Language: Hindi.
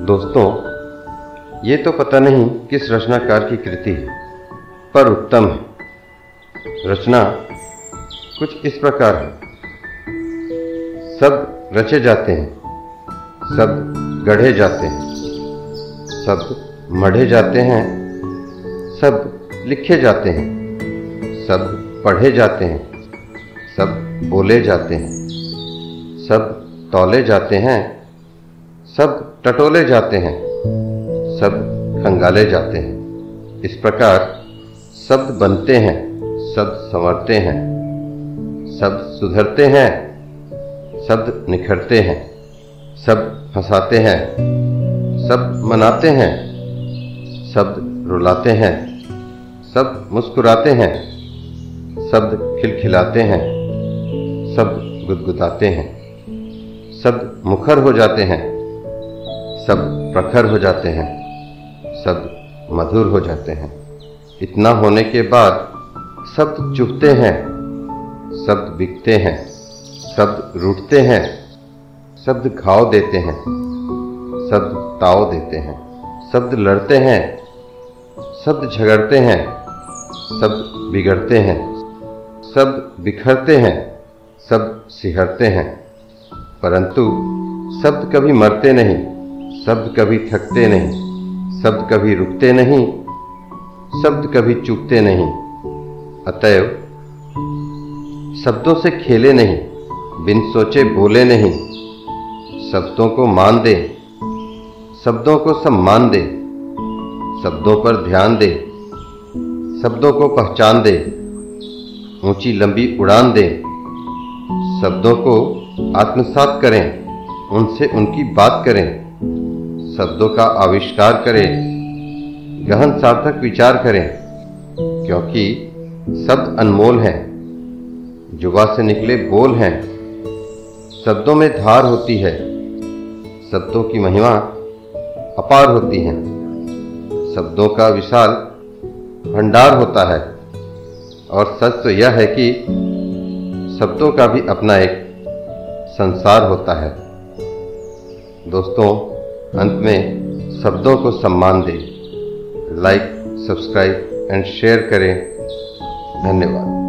दोस्तों, ये तो पता नहीं किस रचनाकार की कृति है, पर उत्तम है। रचना कुछ इस प्रकार है। सब रचे जाते हैं, सब गढ़े जाते हैं, सब मढ़े जाते हैं, सब लिखे जाते हैं, सब पढ़े जाते हैं, सब बोले जाते हैं, सब तौले जाते हैं सब टटोले जाते हैं सब खंगाले जाते हैं इस प्रकार शब्द बनते हैं शब्द संवरते हैं शब्द सुधरते हैं शब्द निखरते हैं सब फंसाते हैं सब मनाते हैं शब्द रुलाते हैं सब मुस्कुराते हैं शब्द खिलखिलाते हैं शब्द गुदगुदाते हैं शब्द मुखर हो जाते हैं सब प्रखर हो जाते हैं सब मधुर हो जाते हैं इतना होने के बाद शब्द चुभते हैं शब्द बिकते हैं शब्द रूठते हैं शब्द घाव देते हैं शब्द ताव देते हैं शब्द लड़ते हैं शब्द झगड़ते हैं शब्द बिगड़ते हैं शब्द बिखरते हैं शब्द सिहरते हैं परंतु शब्द कभी मरते नहीं शब्द कभी थकते नहीं, शब्द कभी रुकते नहीं, शब्द कभी चूकते नहीं। अतएव, शब्दों से खेले नहीं, बिन सोचे बोले नहीं। शब्दों को मान दे, शब्दों को सम्मान दे, शब्दों पर ध्यान दे, शब्दों को पहचान दे, ऊँची लंबी उड़ान दे। शब्दों को आत्मसात करें, उनसे उनकी बात करें। शब्दों का आविष्कार करें, गहन सार्थक विचार करें, क्योंकि शब्द अनमोल हैं, जुबा से निकले बोल हैं। शब्दों में धार होती है, शब्दों की महिमा अपार होती है। शब्दों का विशाल भंडार होता है, और सच तो यह है कि शब्दों का भी अपना एक संसार होता है। दोस्तों अंत में शब्दों को सम्मान दें लाइक सब्सक्राइब एंड शेयर करें। धन्यवाद।